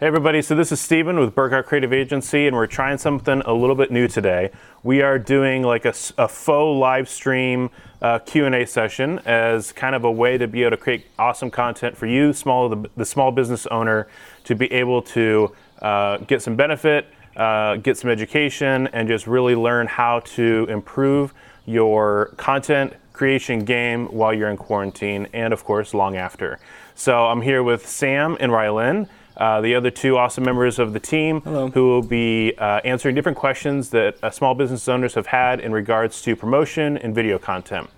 Hey everybody, so this is Steven with Burkhart Creative Agency, and we're trying something a little bit new today. We are doing like a, a faux live stream uh, Q&A session as kind of a way to be able to create awesome content for you, small the, the small business owner, to be able to uh, get some benefit, uh, get some education, and just really learn how to improve your content creation game while you're in quarantine, and of course long after. So I'm here with Sam and Rylan. Uh, the other two awesome members of the team Hello. who will be uh, answering different questions that uh, small business owners have had in regards to promotion and video content.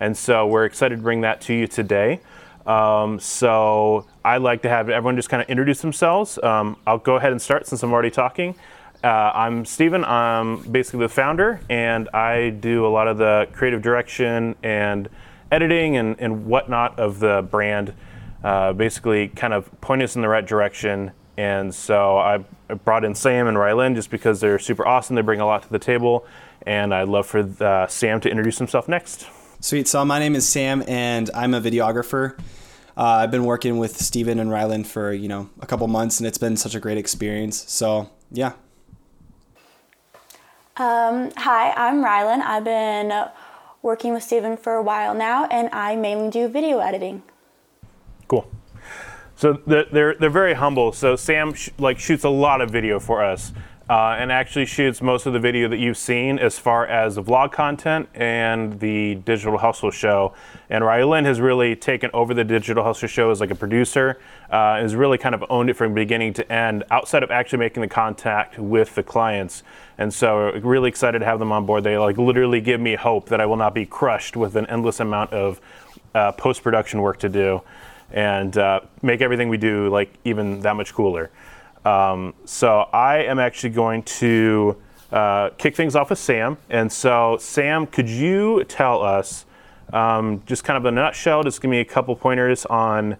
And so we're excited to bring that to you today. Um, so I'd like to have everyone just kind of introduce themselves. Um, I'll go ahead and start since I'm already talking. Uh, I'm Steven. I'm basically the founder, and I do a lot of the creative direction and editing and, and whatnot of the brand uh, basically kind of point us in the right direction. And so I brought in Sam and Rylan just because they're super awesome. They bring a lot to the table. And I'd love for uh, Sam to introduce himself next. Sweet. So my name is Sam, and I'm a videographer. Uh, I've been working with Steven and Rylan for you know a couple months, and it's been such a great experience. So yeah. Um, hi, I'm Rylan. I've been working with Steven for a while now, and I mainly do video editing. So they're they're, they're very humble. So Sam sh- like shoots a lot of video for us, uh, and actually shoots most of the video that you've seen as far as the vlog content and the digital hustle show. And Rylan has really taken over the digital hustle show as like a producer, uh, has really kind of owned it from beginning to end, outside of actually making the contact with the clients. And so really excited to have them on board. They like literally give me hope that I will not be crushed with an endless amount of uh, post production work to do and uh, make everything we do like even that much cooler. Um, so I am actually going to uh, kick things off with Sam. And so Sam, could you tell us um, just kind of a nutshell, just give me a couple pointers on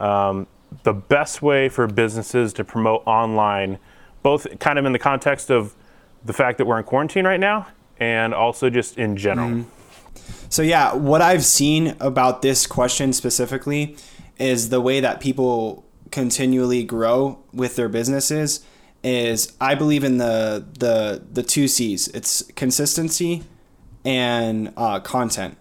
um, the best way for businesses to promote online, both kind of in the context of the fact that we're in quarantine right now, and also just in general. So yeah, what I've seen about this question specifically is the way that people continually grow with their businesses is I believe in the the the two C's. It's consistency and uh, content.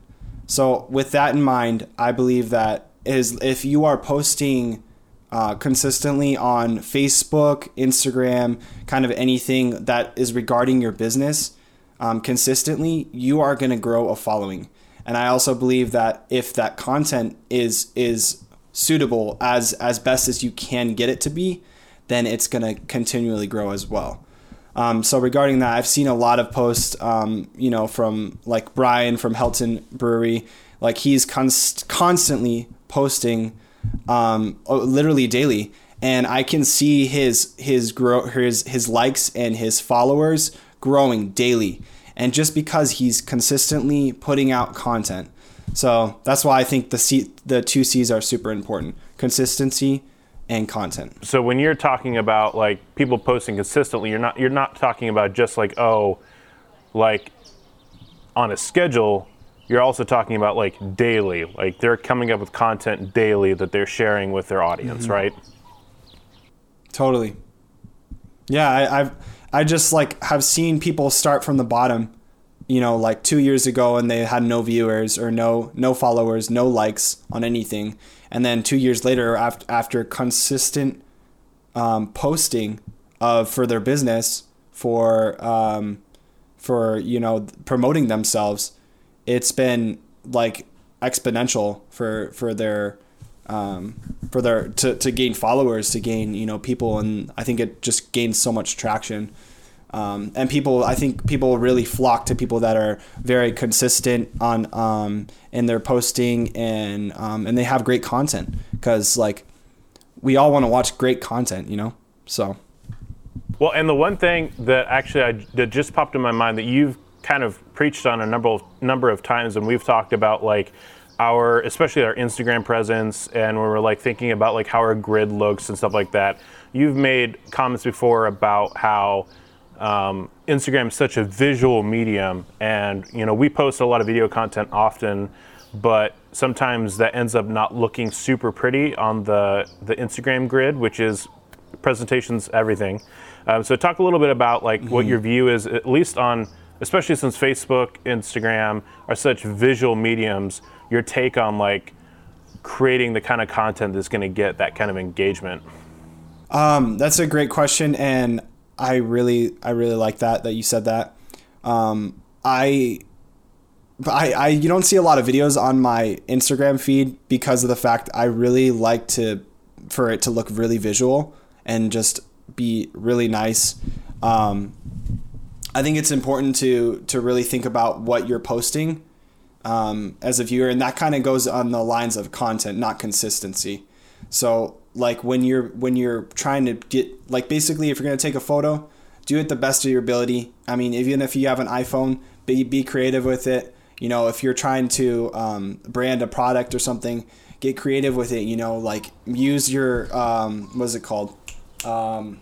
So with that in mind, I believe that is if you are posting uh, consistently on Facebook, Instagram, kind of anything that is regarding your business um, consistently, you are going to grow a following. And I also believe that if that content is is suitable as as best as you can get it to be, then it's going to continually grow as well. Um, so regarding that, I've seen a lot of posts, um, you know, from like Brian from Helton Brewery, like he's const- constantly posting, um, literally daily, and I can see his his grow his his likes and his followers growing daily, and just because he's consistently putting out content, so that's why I think the C, the two C's are super important: consistency and content. So when you're talking about like people posting consistently, you're not you're not talking about just like oh, like on a schedule. You're also talking about like daily, like they're coming up with content daily that they're sharing with their audience, Mm-hmm. right? Totally. Yeah, I, I've I just like have seen people start from the bottom, you know, like two years ago, and they had no viewers or no no followers, no likes on anything, and then two years later, after after consistent um, posting of for their business for um, for you know promoting themselves, it's been like exponential for for their um, for their to, to gain followers to gain you know people. And I think it just gains so much traction um, and people I think people really flock to people that are very consistent on um, in their posting and um, and they have great content. Because like we all want to watch great content you know? So. Well, and the one thing that actually I, that just popped in my mind that you've kind of preached on a number of number of times, and we've talked about like our, especially our Instagram presence, and when we're like thinking about like how our grid looks and stuff like that. You've made comments before about how um, Instagram is such a visual medium, and you know we post a lot of video content often, but sometimes that ends up not looking super pretty on the the Instagram grid, which is presentations, everything. Um, so talk a little bit about like what your view is, at least on, especially since Facebook, Instagram are such visual mediums. Your take on like creating the kind of content that's going to get that kind of engagement. Um, that's a great question, and I really, I really like that that you said that. Um, I, I, I, you don't see a lot of videos on my Instagram feed because of the fact I really like to, for it to look really visual and just be really nice. Um, I think it's important to to really think about what you're posting um, as a viewer, and that kind of goes on the lines of content, not consistency. So like when you're when you're trying to get like basically if you're gonna take a photo, do it the best of your ability. I mean, even if you have an iPhone, be be creative with it. You know, if you're trying to um, brand a product or something, get creative with it. You know, like use your um, what's it called? Um,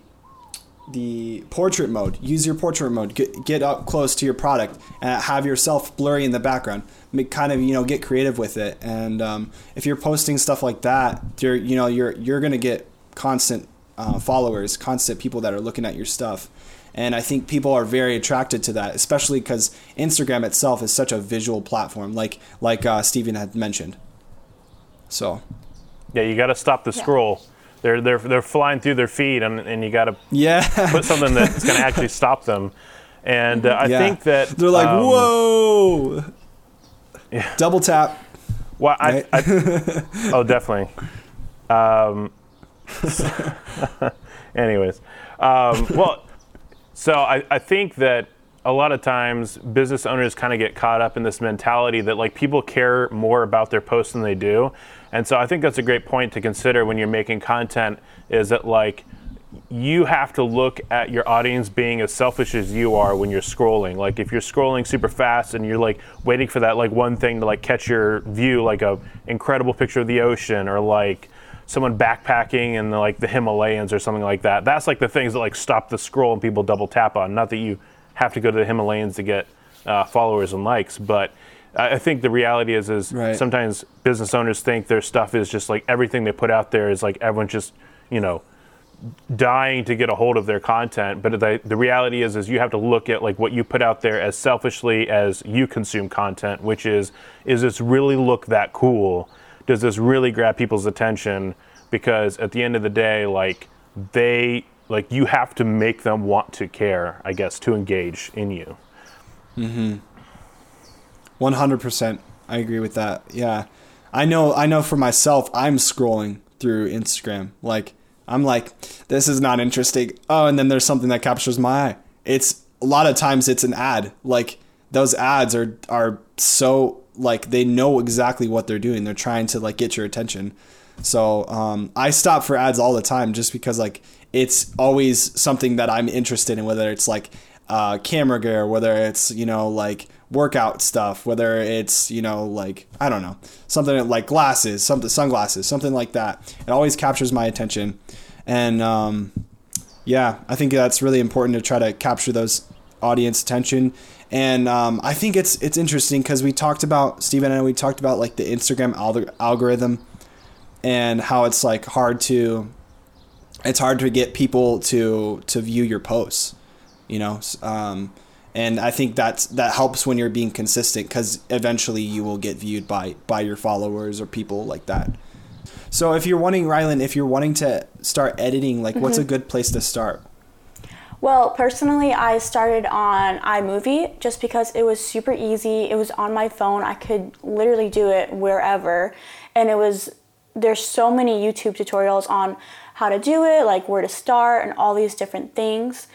the portrait mode. Use your portrait mode. Get, get up close to your product and have yourself blurry in the background. Make kind of you know get creative with it. And um, if you're posting stuff like that, you're you know you're you're gonna get constant uh, followers, constant people that are looking at your stuff. And I think people are very attracted to that, especially because Instagram itself is such a visual platform, like like uh, Steven had mentioned. So Yeah, you got to stop the scroll. They're they're they're flying through their feed, and, and you got to yeah, put something that's going to actually stop them. And uh, I yeah. think that they're like, um, whoa. Yeah. Double tap. Well, I, Right? I, oh, definitely. Um, anyways, um, well, so I, I think that a lot of times business owners kind of get caught up in this mentality that like people care more about their posts than they do, and so I think that's a great point to consider when you're making content. Is that like you have to look at your audience being as selfish as you are when you're scrolling. Like if you're scrolling super fast and you're like waiting for that like one thing to like catch your view, like a incredible picture of the ocean or like someone backpacking in the, like the Himalayas or something like that. That's like the things that like stop the scroll and people double tap on. Not that you have to go to the Himalayas to get uh, followers and likes, but I think the reality is is Right. sometimes business owners think their stuff is just like everything they put out there is like everyone just you know dying to get a hold of their content. But the, the reality is is you have to look at like what you put out there as selfishly as you consume content which is is this really look that cool? Does this really grab people's attention? Because at the end of the day like they like you have to make them want to care i guess to engage in you mm-hmm. One hundred percent. I agree with that. Yeah, I know. I know for myself. I'm scrolling through Instagram. Like I'm like, this is not interesting. Oh, and then there's something that captures my eye. It's a lot of times it's an ad. Like those ads are are so like they know exactly what they're doing. They're trying to like get your attention. So um, I stop for ads all the time just because like it's always something that I'm interested in, whether it's like uh, camera gear, whether it's you know like workout stuff, whether it's you know like I don't know something like glasses, something sunglasses, something like that. It always captures my attention, and um, yeah, I think that's really important to try to capture those audience attention. And um, I think it's it's interesting because we talked about Steven and we talked about like the Instagram alg- algorithm and how it's like hard to it's hard to get people to to view your posts you know um, and i think that's that helps when you're being consistent because eventually you will get viewed by by your followers or people like that so if you're wanting rylan if you're wanting to start editing like what's a mm-hmm. good place to start Well, personally, I started on iMovie just because it was super easy. It was on my phone. I could literally do it wherever. And it was, there's so many YouTube tutorials on how to do it, like where to start, and all these different things.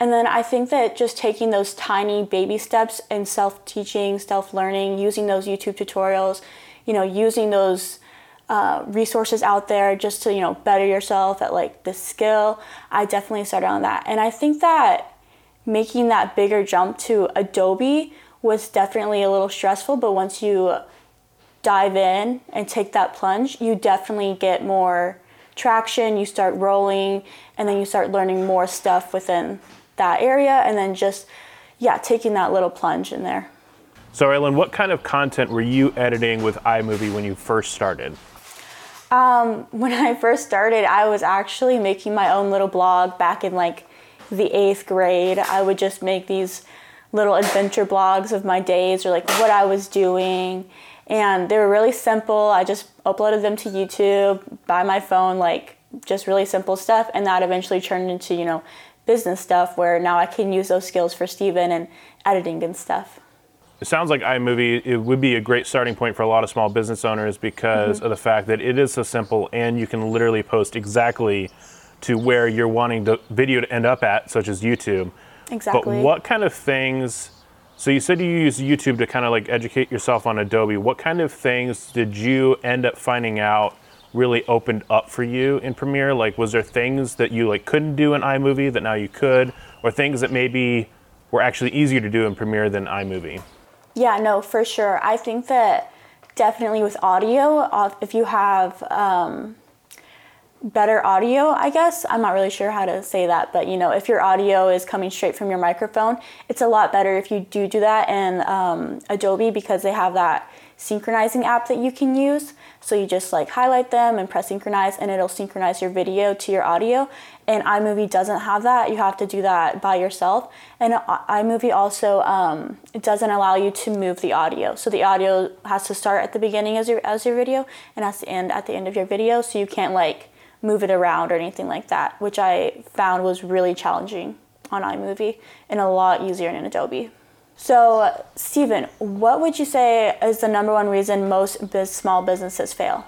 And then I think that just taking those tiny baby steps and self teaching, self learning, using those YouTube tutorials, you know, using those uh, resources out there just to you know better yourself at like this skill i definitely started on that. And i think that making that bigger jump to adobe was definitely a little stressful but once you dive in and take that plunge you definitely get more traction you start rolling and then you start learning more stuff within that area and then just yeah taking that little plunge in there so Raylan, what kind of content were you editing with iMovie when you first started? Um, when I first started, I was actually making my own little blog back in like the eighth grade. I would just make these little adventure blogs of my days or like what I was doing. And they were really simple. I just uploaded them to YouTube by my phone, like just really simple stuff. And that eventually turned into, you know, business stuff where now I can use those skills for Steven and editing and stuff. It sounds like iMovie it would be a great starting point for a lot of small business owners because mm-hmm. of the fact that it is so simple and you can literally post exactly to where you're wanting the video to end up at, such as YouTube. Exactly. But what kind of things? So you said you use YouTube to kind of like educate yourself on Adobe. What kind of things did you end up finding out really opened up for you in Premiere? Like, was there things that you like couldn't do in iMovie that now you could, or things that maybe were actually easier to do in Premiere than iMovie? Yeah, no, for sure. I think that definitely with audio, uh, if you have um, better audio, I guess. I'm not really sure how to say that, but you know, if your audio is coming straight from your microphone, it's a lot better if you do do that in um, Adobe because they have that synchronizing app that you can use. So you just like highlight them and press synchronize, and it'll synchronize your video to your audio. And iMovie doesn't have that. You have to do that by yourself. And iMovie also um, it doesn't allow you to move the audio. So the audio has to start at the beginning as your as your video and has to end at the end of your video. So you can't like move it around or anything like that, which I found was really challenging on iMovie and a lot easier in Adobe. So, Steven, what would you say is the number one reason most biz- small businesses fail?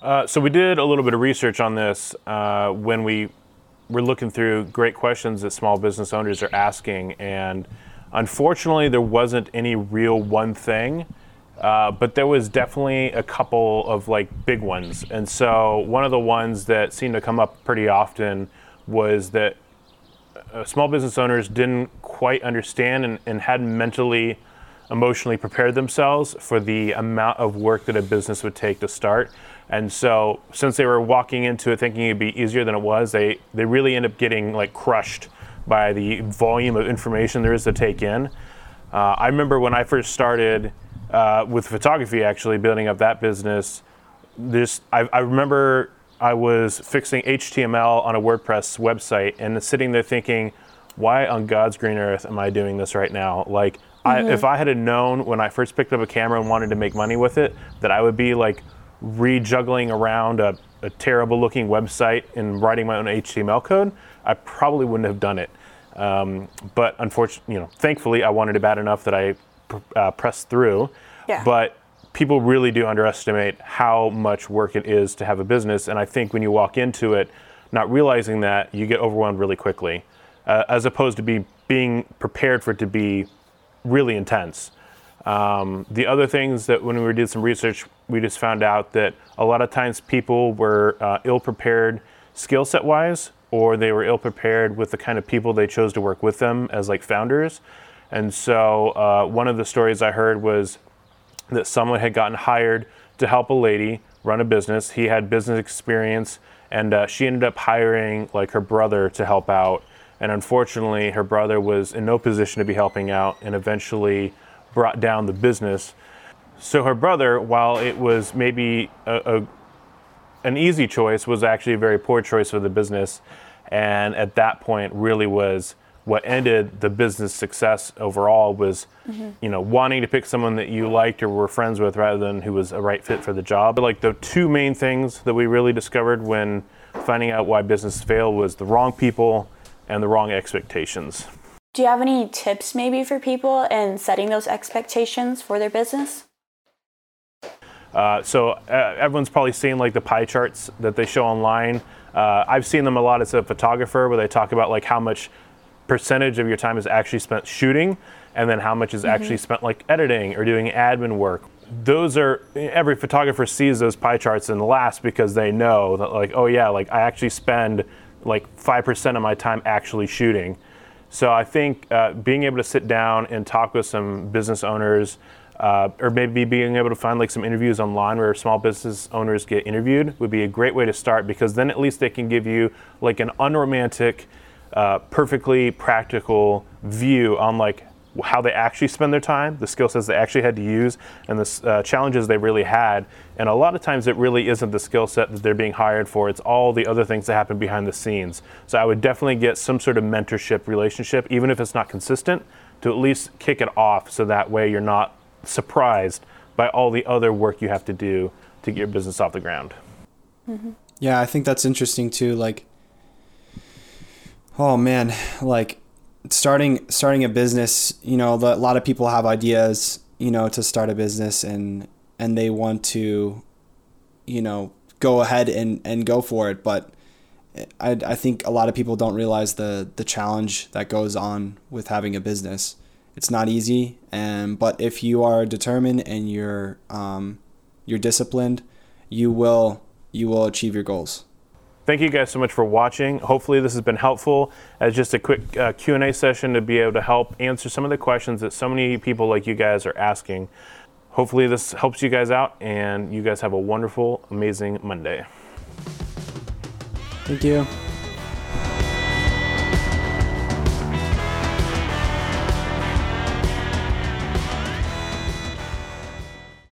Uh, so, we did a little bit of research on this uh, when we were looking through great questions that small business owners are asking. And unfortunately, there wasn't any real one thing. Uh, but there was definitely a couple of like big ones. And so one of the ones that seemed to come up pretty often was that uh, small business owners didn't quite understand and, and hadn't mentally, emotionally prepared themselves for the amount of work that a business would take to start. And so since they were walking into it thinking it'd be easier than it was, they, they really end up getting like crushed by the volume of information there is to take in. Uh, I remember when I first started, uh, with photography, actually building up that business, this I, I, remember I was fixing HTML on a WordPress website and sitting there thinking, why on God's green earth am I doing this right now? Like, mm-hmm. I, if I had known when I first picked up a camera and wanted to make money with it that I would be like rejuggling around a, a terrible looking website and writing my own HTML code, I probably wouldn't have done it. Um, but unfortunately, you know, thankfully, I wanted it bad enough that I uh, press through. Yeah. But people really do underestimate how much work it is to have a business. And I think when you walk into it, not realizing that, you get overwhelmed really quickly, uh, as opposed to be being prepared for it to be really intense. Um, the other things that when we did some research, we just found out that a lot of times people were uh, ill prepared skill set wise, or they were ill prepared with the kind of people they chose to work with them as like founders. And so uh, one of the stories I heard was that someone had gotten hired to help a lady run a business. He had business experience, and uh, she ended up hiring like her brother to help out. And unfortunately, her brother was in no position to be helping out, and eventually brought down the business. So her brother, while it was maybe a, a an easy choice, was actually a very poor choice for the business. And at that point, really was what ended the business success overall was mm-hmm. you know wanting to pick someone that you liked or were friends with rather than who was a right fit for the job but like the two main things that we really discovered when finding out why business failed was the wrong people and the wrong expectations. Do you have any tips maybe for people in setting those expectations for their business? Uh, so uh, everyone's probably seen like the pie charts that they show online. Uh, I've seen them a lot as a photographer where they talk about like how much percentage of your time is actually spent shooting and then how much is mm-hmm. actually spent like editing or doing admin work. Those are every photographer sees those pie charts in the last because they know that like oh yeah like i actually spend like 5% of my time actually shooting. So i think uh, being able to sit down and talk with some business owners uh, or maybe being able to find like some interviews online where small business owners get interviewed would be a great way to start because then at least they can give you like an unromantic uh, perfectly practical view on like how they actually spend their time, the skill sets they actually had to use, and the uh, challenges they really had. And a lot of times it really isn't the skill set that they're being hired for, it's all the other things that happen behind the scenes. So I would definitely get some sort of mentorship relationship, even if it's not consistent, to at least kick it off so that way you're not surprised by all the other work you have to do to get your business off the ground. Mm-hmm. Yeah, I think that's interesting too. Like, oh man, like starting starting a business. You know, a lot of people have ideas. You know, to start a business and and they want to, you know, go ahead and and go for it. But I I think a lot of people don't realize the the challenge that goes on with having a business. It's not easy, and but if you are determined and you're um, you're disciplined, you will you will achieve your goals. Thank you guys so much for watching. Hopefully this has been helpful as just a quick uh, Q&A session to be able to help answer some of the questions that so many people like you guys are asking. Hopefully this helps you guys out and you guys have a wonderful, amazing Monday. Thank you.